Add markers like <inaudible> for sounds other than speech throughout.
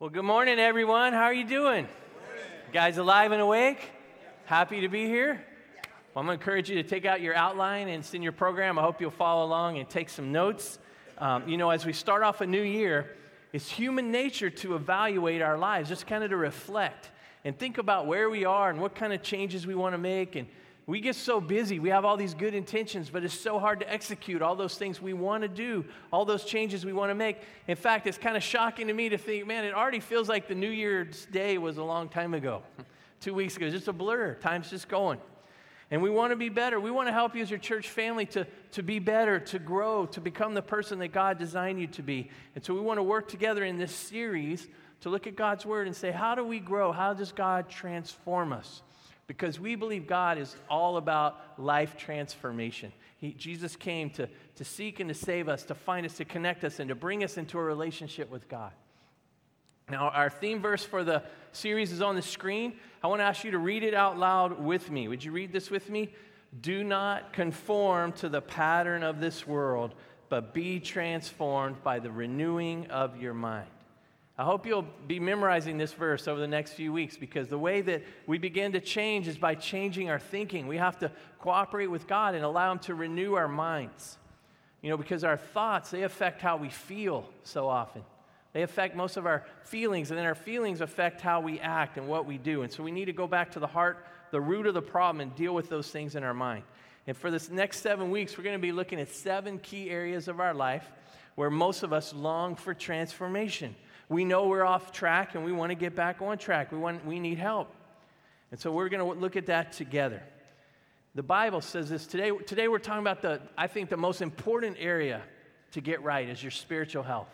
Well, good morning, everyone. How are you doing? Guys alive and awake? Happy to be here? Well, I'm going to encourage you to take out your outline and in your program. I hope you'll follow along and take some notes. Um, you know, as we start off a new year, it's human nature to evaluate our lives, just kind of to reflect and think about where we are and what kind of changes we want to make and we get so busy. We have all these good intentions, but it's so hard to execute all those things we want to do, all those changes we want to make. In fact, it's kind of shocking to me to think, man, it already feels like the New Year's Day was a long time ago. <laughs> Two weeks ago, it's just a blur. Time's just going. And we want to be better. We want to help you as your church family to, to be better, to grow, to become the person that God designed you to be. And so we want to work together in this series to look at God's Word and say, how do we grow? How does God transform us? Because we believe God is all about life transformation. He, Jesus came to, to seek and to save us, to find us, to connect us, and to bring us into a relationship with God. Now, our theme verse for the series is on the screen. I want to ask you to read it out loud with me. Would you read this with me? Do not conform to the pattern of this world, but be transformed by the renewing of your mind. I hope you'll be memorizing this verse over the next few weeks because the way that we begin to change is by changing our thinking. We have to cooperate with God and allow Him to renew our minds. You know, because our thoughts, they affect how we feel so often. They affect most of our feelings, and then our feelings affect how we act and what we do. And so we need to go back to the heart, the root of the problem, and deal with those things in our mind. And for this next seven weeks, we're going to be looking at seven key areas of our life where most of us long for transformation we know we're off track and we want to get back on track. We, want, we need help. And so we're going to look at that together. The Bible says this today. Today we're talking about the, I think, the most important area to get right is your spiritual health.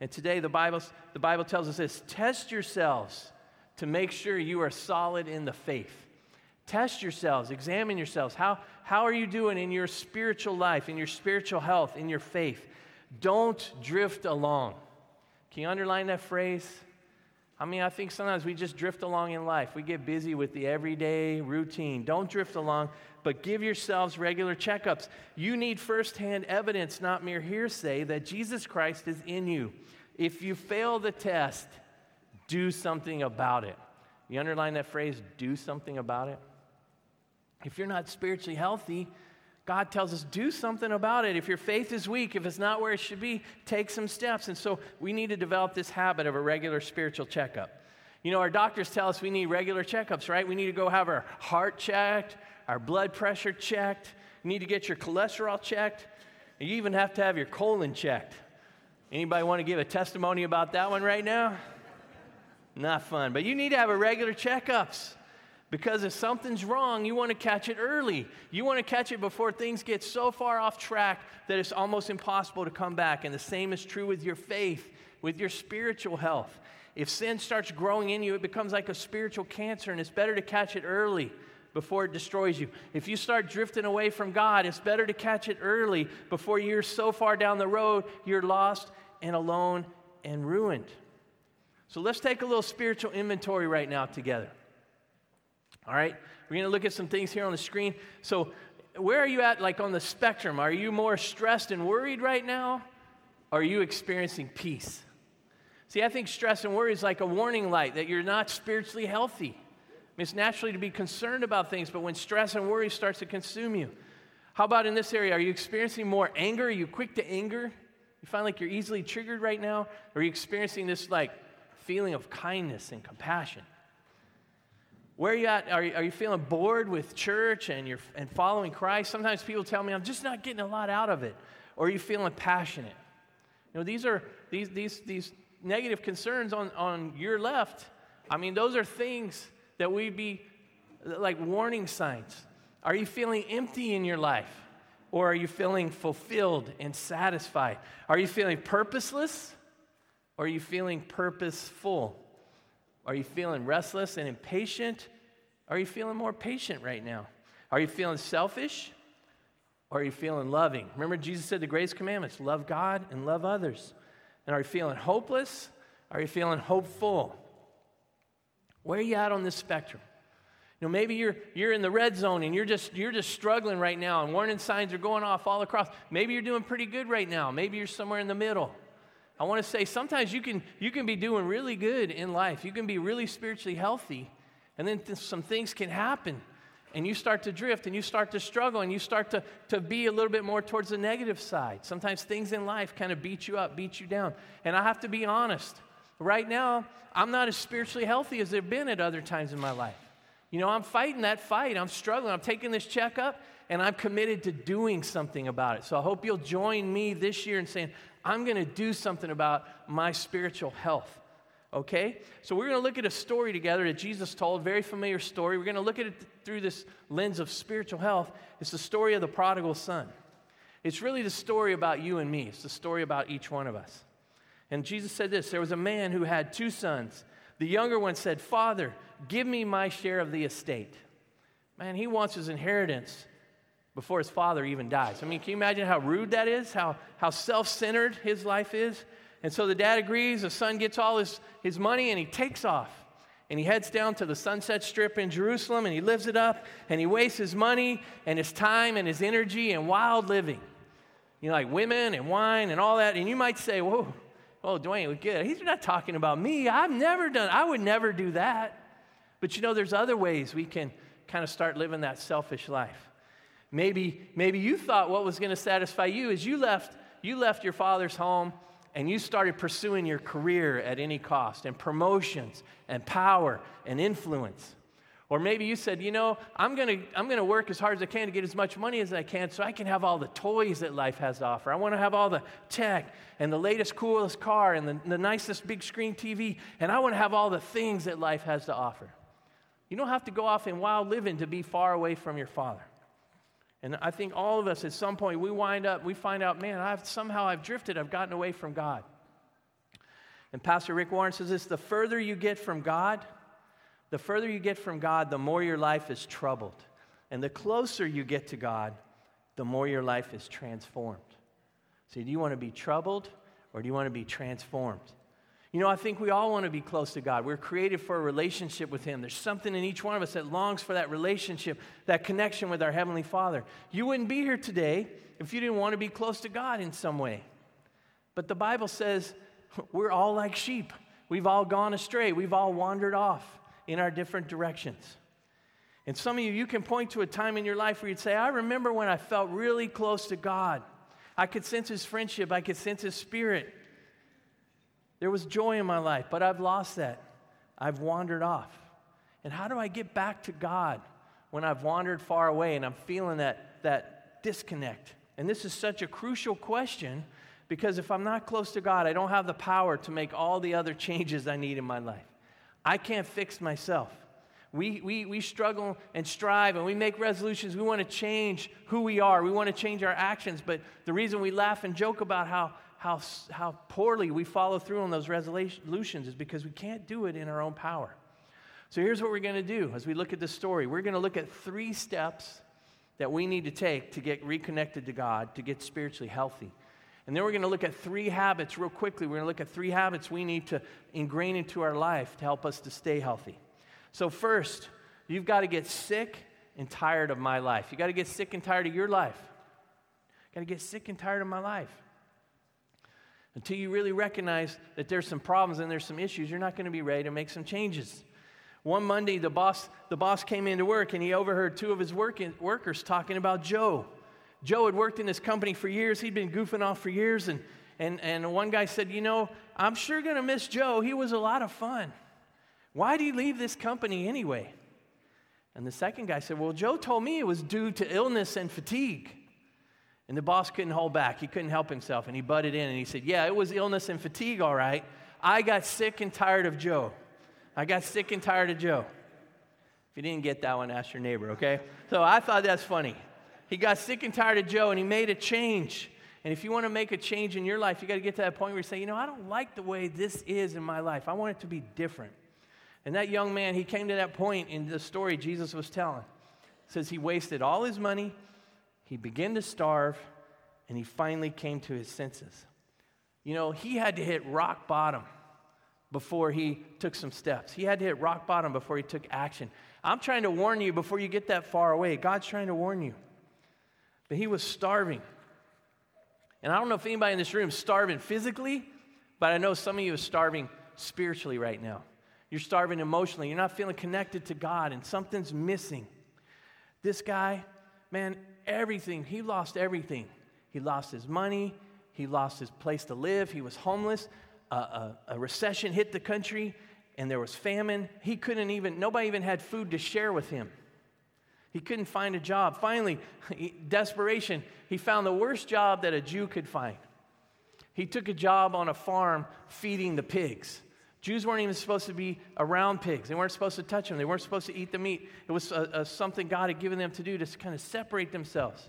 And today the Bible, the Bible tells us this test yourselves to make sure you are solid in the faith. Test yourselves, examine yourselves. How, how are you doing in your spiritual life, in your spiritual health, in your faith? Don't drift along. Can you underline that phrase? I mean, I think sometimes we just drift along in life. We get busy with the everyday routine. Don't drift along, but give yourselves regular checkups. You need firsthand evidence, not mere hearsay, that Jesus Christ is in you. If you fail the test, do something about it. You underline that phrase, do something about it? If you're not spiritually healthy, God tells us, do something about it. If your faith is weak, if it's not where it should be, take some steps. And so we need to develop this habit of a regular spiritual checkup. You know, our doctors tell us we need regular checkups, right? We need to go have our heart checked, our blood pressure checked. You need to get your cholesterol checked. You even have to have your colon checked. Anybody want to give a testimony about that one right now? Not fun, but you need to have a regular checkups. Because if something's wrong, you want to catch it early. You want to catch it before things get so far off track that it's almost impossible to come back. And the same is true with your faith, with your spiritual health. If sin starts growing in you, it becomes like a spiritual cancer, and it's better to catch it early before it destroys you. If you start drifting away from God, it's better to catch it early before you're so far down the road, you're lost and alone and ruined. So let's take a little spiritual inventory right now together. All right? We're going to look at some things here on the screen. So, where are you at, like on the spectrum? Are you more stressed and worried right now? Are you experiencing peace? See, I think stress and worry is like a warning light that you're not spiritually healthy. I mean, it's naturally to be concerned about things, but when stress and worry starts to consume you, how about in this area? Are you experiencing more anger? Are you quick to anger? You find like you're easily triggered right now? Are you experiencing this like feeling of kindness and compassion? Where are you at? Are you, are you feeling bored with church and, you're, and following Christ? Sometimes people tell me, I'm just not getting a lot out of it. Or are you feeling passionate? You know, these are these, these, these negative concerns on, on your left. I mean, those are things that we'd be like warning signs. Are you feeling empty in your life? Or are you feeling fulfilled and satisfied? Are you feeling purposeless? Or are you feeling purposeful? Are you feeling restless and impatient? Are you feeling more patient right now? Are you feeling selfish? Or are you feeling loving? Remember, Jesus said the greatest commandments love God and love others. And are you feeling hopeless? Are you feeling hopeful? Where are you at on this spectrum? You know, maybe you're, you're in the red zone and you're just, you're just struggling right now and warning signs are going off all across. Maybe you're doing pretty good right now. Maybe you're somewhere in the middle. I want to say sometimes you can, you can be doing really good in life. You can be really spiritually healthy, and then th- some things can happen, and you start to drift, and you start to struggle, and you start to, to be a little bit more towards the negative side. Sometimes things in life kind of beat you up, beat you down. And I have to be honest. Right now, I'm not as spiritually healthy as I've been at other times in my life. You know, I'm fighting that fight. I'm struggling. I'm taking this checkup, and I'm committed to doing something about it. So I hope you'll join me this year in saying, I'm going to do something about my spiritual health. Okay? So we're going to look at a story together that Jesus told, very familiar story. We're going to look at it through this lens of spiritual health. It's the story of the prodigal son. It's really the story about you and me. It's the story about each one of us. And Jesus said this there was a man who had two sons. The younger one said, Father, give me my share of the estate. Man, he wants his inheritance before his father even dies. I mean, can you imagine how rude that is? How, how self centered his life is? And so the dad agrees, the son gets all his, his money, and he takes off. And he heads down to the Sunset Strip in Jerusalem, and he lives it up, and he wastes his money and his time and his energy and wild living. You know, like women and wine and all that. And you might say, whoa, oh, Dwayne, good. He's not talking about me. I've never done, I would never do that. But you know, there's other ways we can kind of start living that selfish life. Maybe, maybe you thought what was going to satisfy you is you left, you left your father's home and you started pursuing your career at any cost and promotions and power and influence. Or maybe you said, you know, I'm going to I'm going to work as hard as I can to get as much money as I can so I can have all the toys that life has to offer. I want to have all the tech and the latest, coolest car and the, the nicest big screen TV. And I want to have all the things that life has to offer. You don't have to go off in wild living to be far away from your father. And I think all of us at some point we wind up, we find out, man, I've somehow I've drifted, I've gotten away from God. And Pastor Rick Warren says this the further you get from God, the further you get from God, the more your life is troubled. And the closer you get to God, the more your life is transformed. So, do you want to be troubled or do you want to be transformed? You know, I think we all want to be close to God. We're created for a relationship with Him. There's something in each one of us that longs for that relationship, that connection with our Heavenly Father. You wouldn't be here today if you didn't want to be close to God in some way. But the Bible says we're all like sheep. We've all gone astray, we've all wandered off in our different directions. And some of you, you can point to a time in your life where you'd say, I remember when I felt really close to God. I could sense His friendship, I could sense His spirit. There was joy in my life, but I've lost that. I've wandered off. And how do I get back to God when I've wandered far away and I'm feeling that, that disconnect? And this is such a crucial question because if I'm not close to God, I don't have the power to make all the other <laughs> changes I need in my life. I can't fix myself. We, we, we struggle and strive and we make resolutions. We want to change who we are. We want to change our actions. But the reason we laugh and joke about how how, how poorly we follow through on those resolutions is because we can't do it in our own power. So here's what we're going to do as we look at this story. We're going to look at three steps that we need to take to get reconnected to God, to get spiritually healthy. And then we're going to look at three habits real quickly. We're going to look at three habits we need to ingrain into our life to help us to stay healthy. So, first, you've got to get sick and tired of my life. You got to get sick and tired of your life. you Got to get sick and tired of my life. Until you really recognize that there's some problems and there's some issues, you're not going to be ready to make some changes. One Monday, the boss, the boss came into work and he overheard two of his working, workers talking about Joe. Joe had worked in this company for years. He'd been goofing off for years. And, and, and one guy said, You know, I'm sure going to miss Joe. He was a lot of fun. Why did he leave this company anyway? And the second guy said, Well, Joe told me it was due to illness and fatigue. And the boss couldn't hold back. He couldn't help himself. And he butted in and he said, Yeah, it was illness and fatigue, all right. I got sick and tired of Joe. I got sick and tired of Joe. If you didn't get that one, ask your neighbor, okay? So I thought that's funny. He got sick and tired of Joe and he made a change. And if you want to make a change in your life, you got to get to that point where you say, you know, I don't like the way this is in my life. I want it to be different. And that young man, he came to that point in the story Jesus was telling. It says he wasted all his money, he began to starve, and he finally came to his senses. You know, he had to hit rock bottom before he took some steps. He had to hit rock bottom before he took action. I'm trying to warn you before you get that far away. God's trying to warn you. But he was starving. And I don't know if anybody in this room is starving physically, But I know some of you are starving spiritually right now. You're starving emotionally. You're not feeling connected to God, and something's missing. This guy, man, everything, he lost everything. He lost his money, he lost his place to live, he was homeless. Uh, a, a recession hit the country, and there was famine. He couldn't even, nobody even had food to share with him. He couldn't find a job. Finally, <laughs> he, desperation, he found the worst job that a Jew could find. He took a job on a farm feeding the pigs. Jews weren't even supposed to be around pigs. They weren't supposed to touch them. They weren't supposed to eat the meat. It was a, a, something God had given them to do to kind of separate themselves.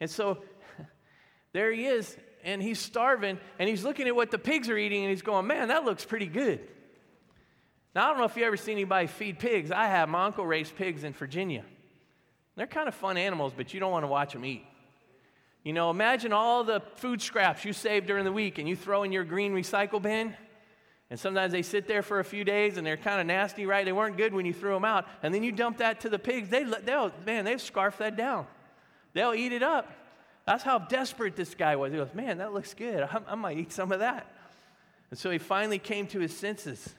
And so <laughs> there he is, and he's starving, and he's looking at what the pigs are eating, and he's going, Man, that looks pretty good. Now, I don't know if you ever seen anybody feed pigs. I have. My uncle raised pigs in Virginia. They're kind of fun animals, but you don't want to watch them eat. You know, imagine all the food scraps you saved during the week and you throw in your green recycle bin. And sometimes they sit there for a few days and they're kind of nasty, right? They weren't good when you threw them out. And then you dump that to the pigs. They, they'll, man, they've scarfed that down. They'll eat it up. That's how desperate this guy was. He goes, man, that looks good. I, I might eat some of that. And so he finally came to his senses.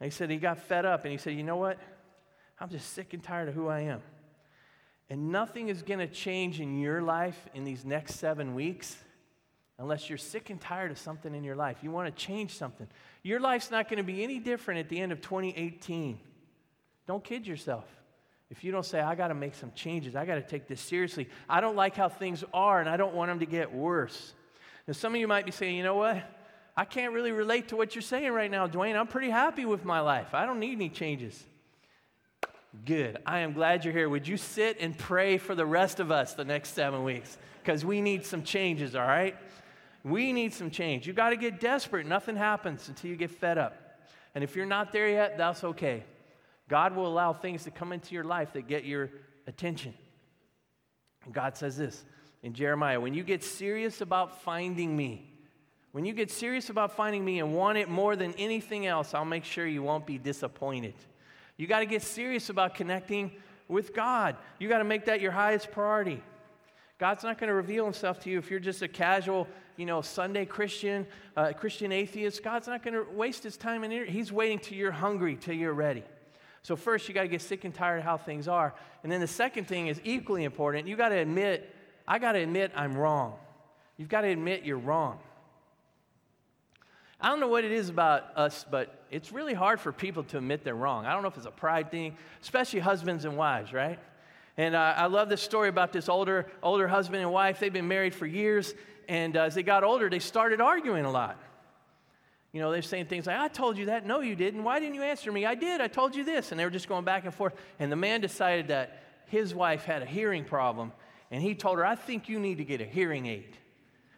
And he said he got fed up and he said, you know what? I'm just sick and tired of who I am. And nothing is going to change in your life in these next seven weeks unless you're sick and tired of something in your life. You want to change something. Your life's not going to be any different at the end of 2018. Don't kid yourself. If you don't say, I got to make some changes, I got to take this seriously. I don't like how things are, and I don't want them to get worse. Now, some of you might be saying, you know what? I can't really relate to what you're saying right now, Dwayne. I'm pretty happy with my life. I don't need any changes. Good. I am glad you're here. Would you sit and pray for the rest of us the next seven weeks? Because we need some changes, all right? We need some change. You got to get desperate. Nothing happens until you get fed up. And if you're not there yet, that's okay. God will allow things to come into your life that get your attention. And God says this in Jeremiah when you get serious about finding me, when you get serious about finding me and want it more than anything else, I'll make sure you won't be disappointed. You got to get serious about connecting with God. You got to make that your highest priority. God's not going to reveal himself to you if you're just a casual, you know, Sunday Christian, uh, Christian atheist. God's not going to waste his time in here. He's waiting till you're hungry, till you're ready. So, first, you got to get sick and tired of how things are. And then the second thing is equally important. You got to admit, I got to admit I'm wrong. You've got to admit you're wrong. I don't know what it is about us, but it's really hard for people to admit they're wrong. I don't know if it's a pride thing, especially husbands and wives, right? And uh, I love this story about this older, older husband and wife. They've been married for years, and uh, as they got older, they started arguing a lot. You know, they're saying things like, I told you that. No, you didn't. Why didn't you answer me? I did. I told you this. And they were just going back and forth. And the man decided that his wife had a hearing problem. And he told her, I think you need to get a hearing aid.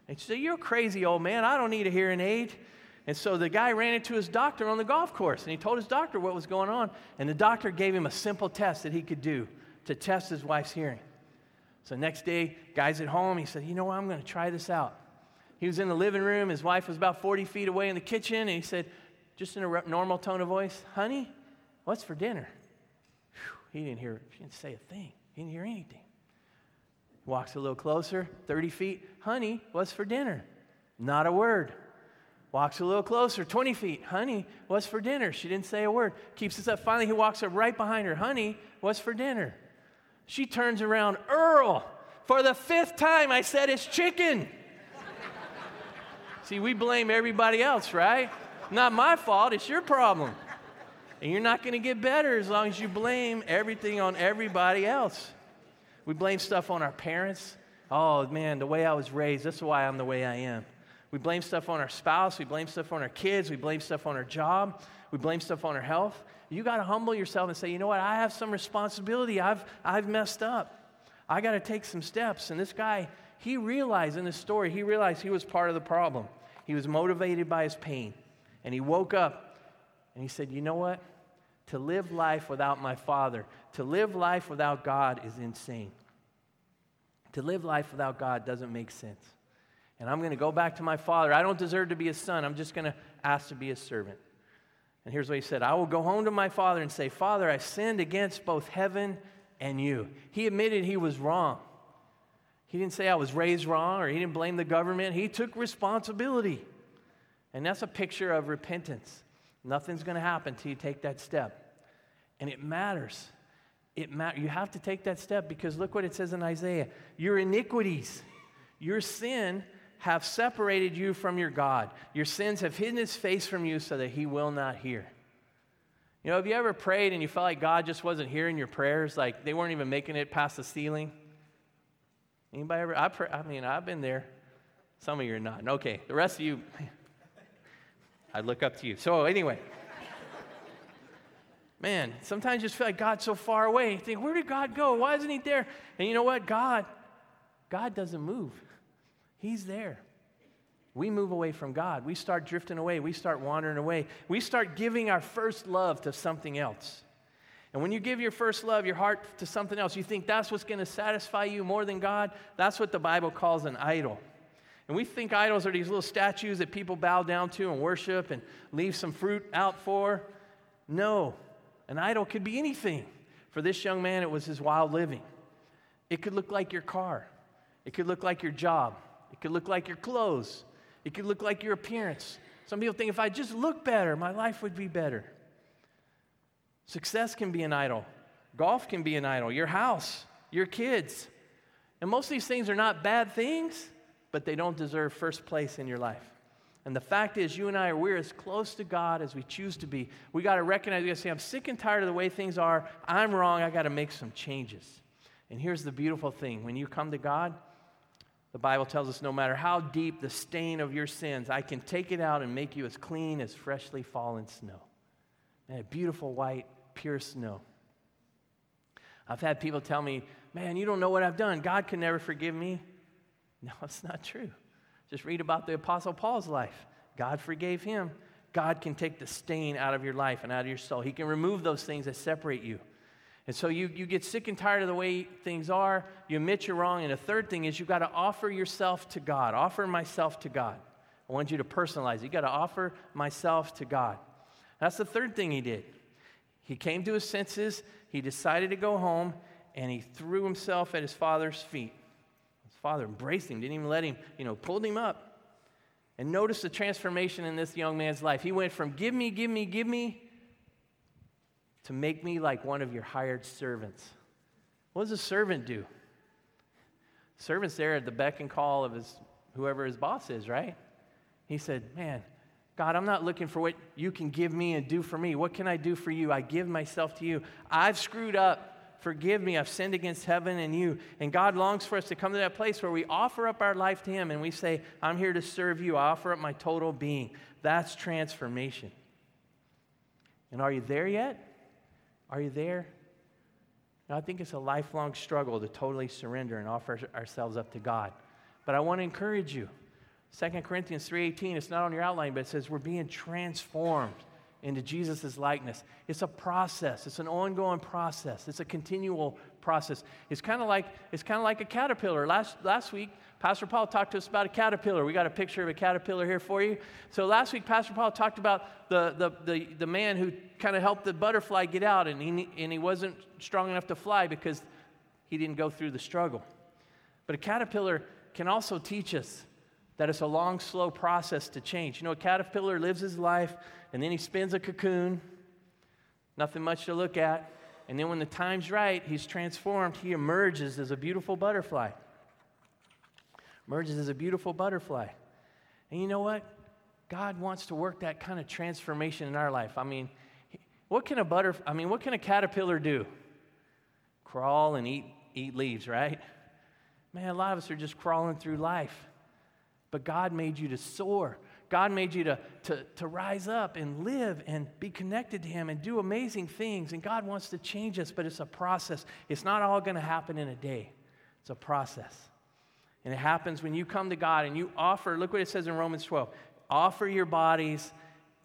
And she said, You're crazy, old man. I don't need a hearing aid. And so the guy ran into his doctor on the golf course and he told his doctor what was going on. And the doctor gave him a simple test that he could do to test his wife's hearing. So next day, guy's at home. He said, You know what? I'm going to try this out. He was in the living room. His wife was about 40 feet away in the kitchen. And he said, just in a normal tone of voice, Honey, what's for dinner? Whew, he didn't hear, she didn't say a thing. He didn't hear anything. Walks a little closer, 30 feet. Honey, what's for dinner? Not a word. Walks a little closer, 20 feet. Honey, what's for dinner? She didn't say a word. Keeps us up. Finally, he walks up right behind her. Honey, what's for dinner? She turns around. Earl, for the fifth time, I said it's chicken. See, we blame everybody else, right? Not my fault, it's your problem. And you're not going to get better as long as you blame everything on everybody else. We blame stuff on our parents. Oh, man, the way I was raised, that's why I'm the way I am. We blame stuff on our spouse. We blame stuff on our kids. We blame stuff on our job. We blame stuff on our health. You got to humble yourself and say, you know what? I have some responsibility. I've, I've messed up. I got to take some steps. And this guy, he realized in this story, he realized he was part of the problem. He was motivated by his pain. And he woke up and he said, You know what? To live life without my father, to live life without God is insane. To live life without God doesn't make sense. And I'm going to go back to my father. I don't deserve to be a son. I'm just going to ask to be a servant. And here's what he said I will go home to my father and say, Father, I sinned against both heaven and you. He admitted he was wrong. He didn't say I was raised wrong or he didn't blame the government. He took responsibility. And that's a picture of repentance. Nothing's going to happen until you take that step. And it matters. It ma- you have to take that step because look what it says in Isaiah your iniquities, your sin have separated you from your God. Your sins have hidden his face from you so that he will not hear. You know, have you ever prayed and you felt like God just wasn't hearing your prayers? Like they weren't even making it past the ceiling? Anybody ever? I, pray, I mean, I've been there. Some of you are not. Okay, the rest of you, I look up to you. So, anyway, man, sometimes you just feel like God's so far away. You think, where did God go? Why isn't He there? And you know what? God, God doesn't move, He's there. We move away from God. We start drifting away. We start wandering away. We start giving our first love to something else. And when you give your first love, your heart to something else, you think that's what's going to satisfy you more than God. That's what the Bible calls an idol. And we think idols are these little statues that people bow down to and worship and leave some fruit out for. No, an idol could be anything. For this young man, it was his wild living. It could look like your car, it could look like your job, it could look like your clothes, it could look like your appearance. Some people think if I just look better, my life would be better. Success can be an idol, golf can be an idol, your house, your kids. And most of these things are not bad things but they don't deserve first place in your life. And the fact is, you and I are, we're as close to God as we choose to be. We got to recognize, we got to say, I'm sick and tired of the way things are. I'm wrong. I got to make some changes. And here's the beautiful thing when you come to God, the Bible tells us no matter how deep the stain of your sins, I can take it out and make you as clean as freshly fallen snow. And a beautiful white, pure snow. I've had people tell me, man, you don't know what I've done. God can never forgive me. No, <laughs> it's not true. Just read about the Apostle Paul's life. God forgave him. God can take the stain out of your life and out of your soul. He can remove those things that separate you. And so you, you get sick and tired of the way things are. You admit you're wrong. And the third thing is you've got to offer yourself to God. Offer myself to God. I want you to personalize. You've got to offer myself to God. That's the third thing he did. He came to his senses. He decided to go home and he threw himself at his father's feet His father embraced him, didn't even let him, you know, pulled him up. And notice the transformation in this young man's life. He went from give me, give me, give me to make me like one of your hired servants. What does a servant do? Servant's there at the beck and call of his whoever his boss is, right? He said, Man, God, I'm not looking for what you can give me and do for me. What can I do for you? I give myself to you. I've screwed up. Forgive me, I've sinned against heaven and you. And God longs for us to come to that place where we offer up our life to Him and we say, I'm here to serve you. I offer up my total being. That's transformation. And are you there yet? Are you there? Now, I think it's a lifelong struggle to totally surrender and offer ourselves up to God. But I want to encourage you. 2 Corinthians 3:18, it's not on your outline, but it says we're being transformed into Jesus' likeness. It's a process. It's an ongoing process. It's a continual process. It's kind of like it's kind of like a caterpillar. Last last week, Pastor Paul talked to us about a caterpillar. We got a picture of a caterpillar here for you. So last week, Pastor Paul talked about the the the, the man who kind of helped the butterfly get out, and he and he wasn't strong enough to fly because he didn't go through the struggle. But a caterpillar can also teach us that it's a long, slow process to change. You know, a caterpillar lives his life and then he spins a cocoon, nothing much to look at. And then when the time's right, he's transformed. He emerges as a beautiful butterfly. Emerges as a beautiful butterfly. And you know what? God wants to work that kind of transformation in our life. I mean, what can a butter I mean, what can a caterpillar do? Crawl and eat eat leaves, right? Man, a lot of us are just crawling through life. But God made you to soar. God made you to, to, to rise up and live and be connected to Him and do amazing things. And God wants to change us, but it's a process. It's not all going to happen in a day, it's a process. And it happens when you come to God and you offer, look what it says in Romans 12 offer your bodies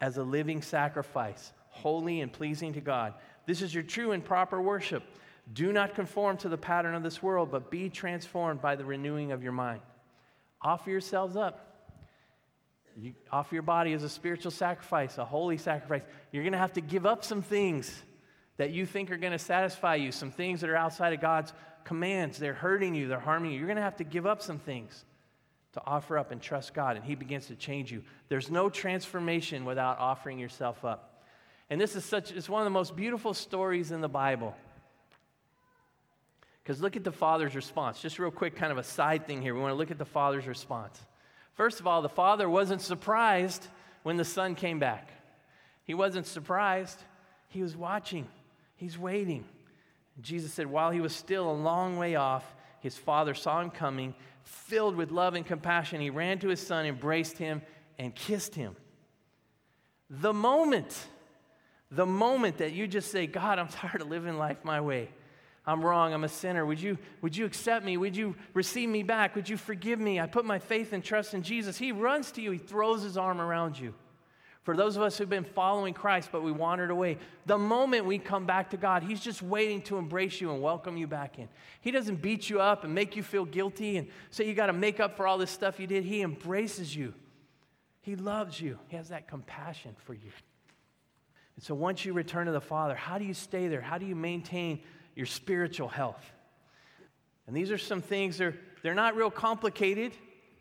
as a living sacrifice, holy and pleasing to God. This is your true and proper worship. Do not conform to the pattern of this world, but be transformed by the renewing of your mind. Offer yourselves up you offer your body as a spiritual sacrifice, a holy sacrifice. You're going to have to give up some things that you think are going to satisfy you, some things that are outside of God's commands. They're hurting you, they're harming you. You're going to have to give up some things to offer up and trust God, and He begins to change you. There's no transformation without offering yourself up. And this is such, it's one of the most beautiful stories in the Bible. Because look at the father's response. Just real quick, kind of a side thing here. We want to look at the father's response. First of all, the father wasn't surprised when the son came back. He wasn't surprised. He was watching, he's waiting. Jesus said, while he was still a long way off, his father saw him coming, filled with love and compassion. He ran to his son, embraced him, and kissed him. The moment, the moment that you just say, God, I'm <laughs> tired of living life my way. I'm wrong. I'm a sinner. Would you, would you accept me? Would you receive me back? Would you forgive me? I put my faith and trust in Jesus. He runs to you, He throws His arm around you. For those of us who've been following Christ, but we wandered away, the moment we come back to God, He's just waiting to embrace you and welcome you back in. He doesn't beat you up and make you feel guilty and say you got to make up for all this stuff you did. He embraces you, He loves you, He has that compassion for you. And so once you return to the Father, how do you stay there? How do you maintain your spiritual health. And these are some things, they're, they're not real complicated,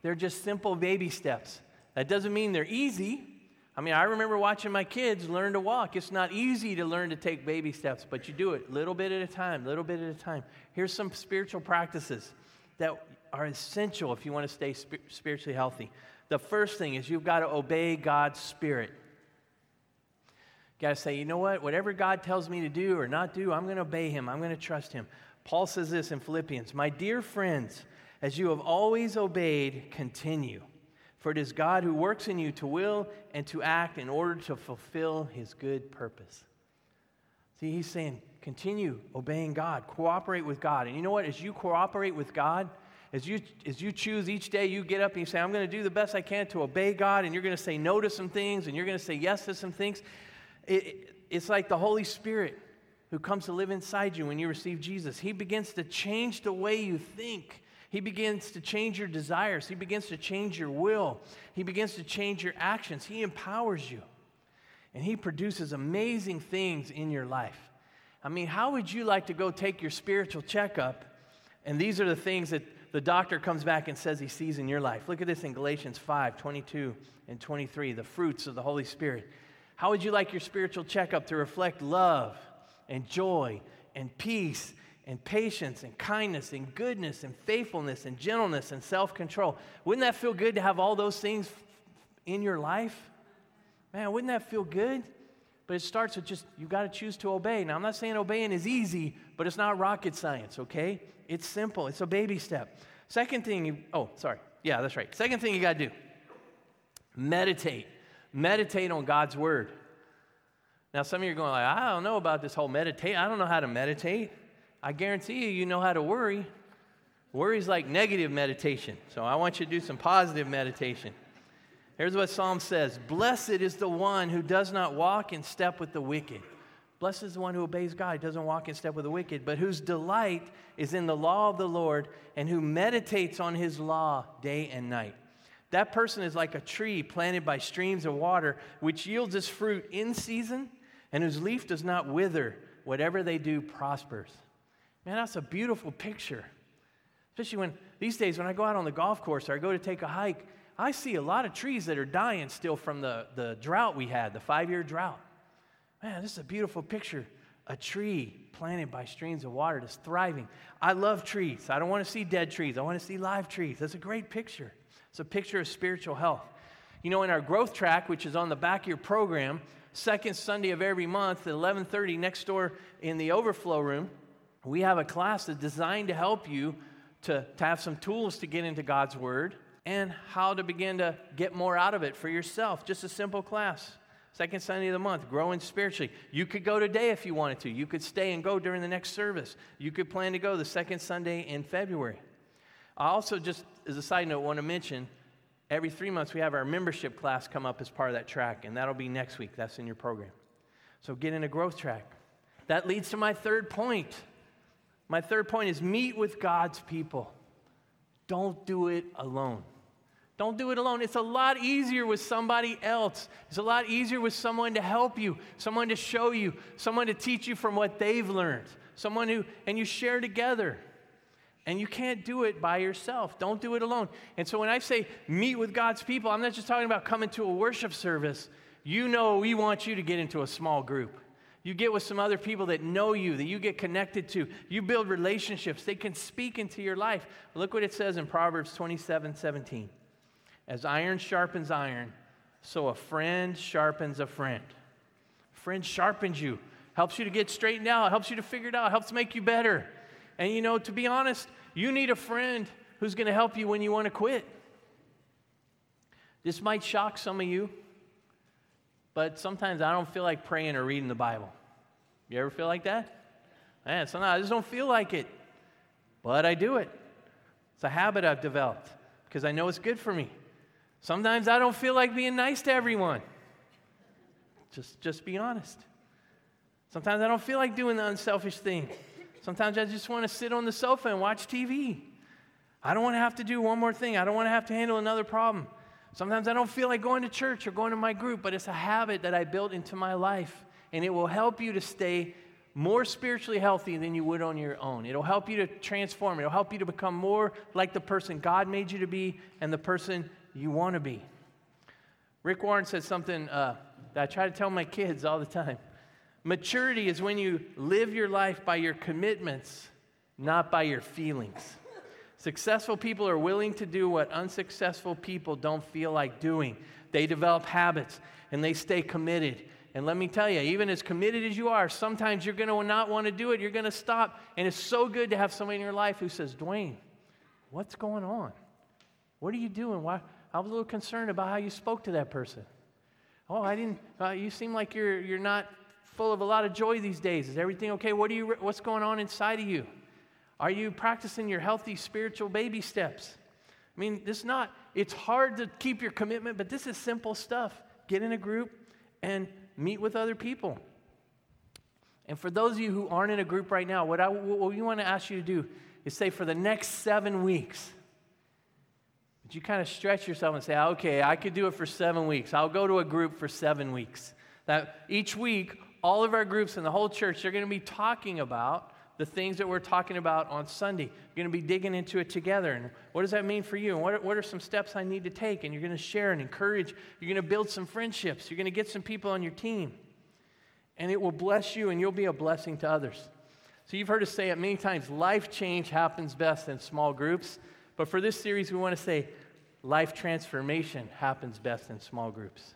they're just simple baby steps. That doesn't mean they're easy. I mean, I remember watching my kids learn to walk. It's not easy to learn to take baby steps, but you do it little bit at a time, little bit at a time. Here's some spiritual practices that are essential if you want to stay spiritually healthy. The first thing is you've got to obey God's Spirit got to say, you know what? Whatever God tells me to do or not do, I'm going to obey him. I'm going to trust him. Paul says this in Philippians My dear friends, as you have always obeyed, continue. For it is God who works in you to will and to act in order to fulfill his good purpose. See, he's saying, continue obeying God, cooperate with God. And you know what? As you cooperate with God, as you, as you choose each day, you get up and you say, I'm going to do the best I can to obey God, and you're going to say no to some things, and you're going to say yes to some things. It, it's like the Holy Spirit who comes to live inside you when you receive Jesus. He begins to change the way you think. He begins to change your desires. He begins to change your will. He begins to change your actions. He empowers you. And He produces amazing things in your life. I mean, how would you like to go take your spiritual checkup? And these are the things that the doctor comes back and says he sees in your life. Look at this in Galatians 5 22 and 23, the fruits of the Holy Spirit. How would you like your spiritual checkup to reflect love and joy and peace and patience and kindness and goodness and faithfulness and gentleness and self control? Wouldn't that feel good to have all those things in your life? Man, wouldn't that feel good? But it starts with just, you've got to choose to obey. Now, I'm not saying obeying is easy, but it's not rocket science, okay? It's simple, it's a baby step. Second thing, you, oh, sorry. Yeah, that's right. Second thing you got to do meditate meditate on God's word. Now, some of you are going like, I don't know about this whole meditate. I don't know how to meditate. I guarantee you, you know how to worry. Worry is like negative meditation. So I want you to do some positive meditation. Here's what Psalm says Blessed is the one who does not walk in step with the wicked. Blessed is the one who obeys God, doesn't walk in step with the wicked, but whose delight is in the law of the Lord and who meditates on his law day and night. That person is like a tree planted by streams of water, which yields its fruit in season and whose leaf does not wither. Whatever they do prospers. Man, that's a beautiful picture. Especially when these days, when I go out on the golf course or I go to take a hike, I see a lot of trees that are dying still from the, the drought we had, the five year drought. Man, this is a beautiful picture. A tree planted by streams of water that's thriving. I love trees. I don't want to see dead trees, I want to see live trees. That's a great picture. It's a picture of spiritual health. You know, in our growth track, which is on the back of your program, second Sunday of every month at 11:30 next door in the overflow room, we have a class that's designed to help you to, to have some tools to get into God's Word and how to begin to get more out of it for yourself. Just a simple class. Second Sunday of the month, growing spiritually. You could go today if you wanted to. You could stay and go during the next service. You could plan to go the second Sunday in February. I also, just as a side note, want to mention every three months we have our membership class come up as part of that track, and that'll be next week. That's in your program. So get in a growth track. That leads to my third point. My third point is meet with God's people. Don't do it alone. Don't do it alone. It's a lot easier with somebody else. It's a lot easier with someone to help you, someone to show you, someone to teach you from what they've learned, someone who, and you share together. And you can't do it by yourself. Don't do it alone. And so when I say meet with God's people, I'm not just talking about coming to a worship service. You know, we want you to get into a small group. You get with some other people that know you, that you get connected to. You build relationships. They can speak into your life. Look what it says in Proverbs 27 17. As iron sharpens iron, so a friend sharpens a friend. A friend sharpens you, helps you to get straightened out, helps you to figure it out, helps make you better. And you know, to be honest, you need a friend who's going to help you when you want to quit. This might shock some of you, but sometimes I don't feel like praying or reading the Bible. You ever feel like that? Man, sometimes I just don't feel like it, but I do it. It's a habit I've developed because I know it's good for me. Sometimes I don't feel like being nice to everyone. Just, just be honest. Sometimes I don't feel like doing the unselfish thing. Sometimes I just want to sit on the sofa and watch TV. I don't want to have to do one more thing. I don't want to have to handle another problem. Sometimes I don't feel like going to church or going to my group, but it's a habit that I built into my life. And it will help you to stay more spiritually healthy than you would on your own. It'll help you to transform. It'll help you to become more like the person God made you to be and the person you want to be. Rick Warren said something uh, that I try to tell my kids all the time. Maturity is when you live your life by your commitments, not by your feelings. Successful people are willing to do what unsuccessful people don't feel like doing. They develop habits and they stay committed. And let me tell you, even as committed as you are, sometimes you're going to not want to do it. You're going to stop. And it's so good to have somebody in your life who says, Dwayne, what's going on? What are you doing? Why? I was a little concerned about how you spoke to that person. Oh, I didn't, uh, you seem like you're, you're not full of a lot of joy these days. Is everything okay? What are you, what's going on inside of you? Are you practicing your healthy spiritual baby steps? I mean, this is not, it's hard to keep your commitment, but this is simple stuff. Get in a group and meet with other people. And for those of you who aren't in a group right now, what, I, what we want to ask you to do is say for the next seven weeks, would you kind of stretch yourself and say, ah, okay, I could do it for seven weeks. I'll go to a group for seven weeks. That each week, all of our groups in the whole church, they're going to be talking about the things that we're talking about on Sunday. You're going to be digging into it together. And what does that mean for you? And what what are some steps I need to take? And you're going to share and encourage. You're going to build some friendships. You're going to get some people on your team. And it will bless you, and you'll be a blessing to others. So you've heard us say it many times life change happens best in small groups. But for this series, we want to say life transformation happens best in small groups.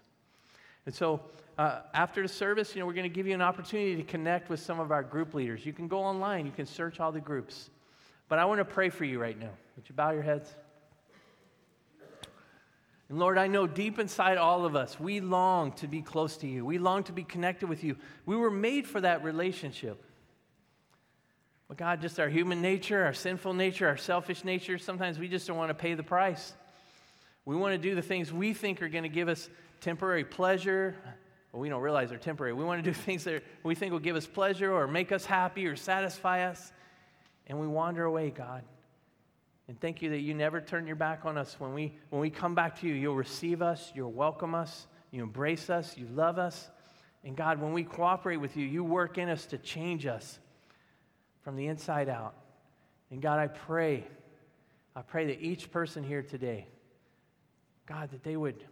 And so uh, after the service, you know, we're going to give you an opportunity to connect with some of our group leaders. You can go online, you can search all the groups. But I want to pray for you right now. Would you bow your heads? And Lord, I know deep inside all of us, we long to be close to you. We long to be connected with you. We were made for that relationship. But God, just our human nature, our sinful nature, our selfish nature, sometimes we just don't want to pay the price. We want to do the things we think are going to give us temporary pleasure, but we don't realize they're temporary. We want to do <laughs> things that we think will give us pleasure or make us happy or satisfy us, and we wander away, God. And thank you that you never turn your back on us. When we, when we come back to you, you'll receive us, you'll welcome us, you embrace us, you love us. And God, when we cooperate with you, you work in us to change us from the inside out. And God, I pray, I pray that each person here today, God, that they would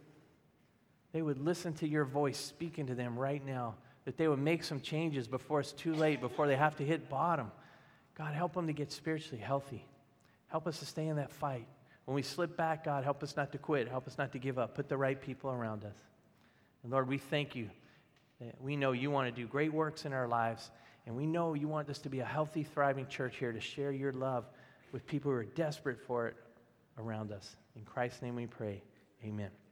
they would listen to your voice speaking to them right now, that they would make some changes before it's too late, before they have to hit bottom. God, help them to get spiritually healthy. Help us to stay in that fight. When we slip back, God, help us not to quit. Help us not to give up. Put the right people around us. And Lord, we thank you we know you want to do great works in our lives. And we know you want this to be a healthy, thriving church here to share your love with people who are desperate for it around us. In Christ's name we pray. Amen.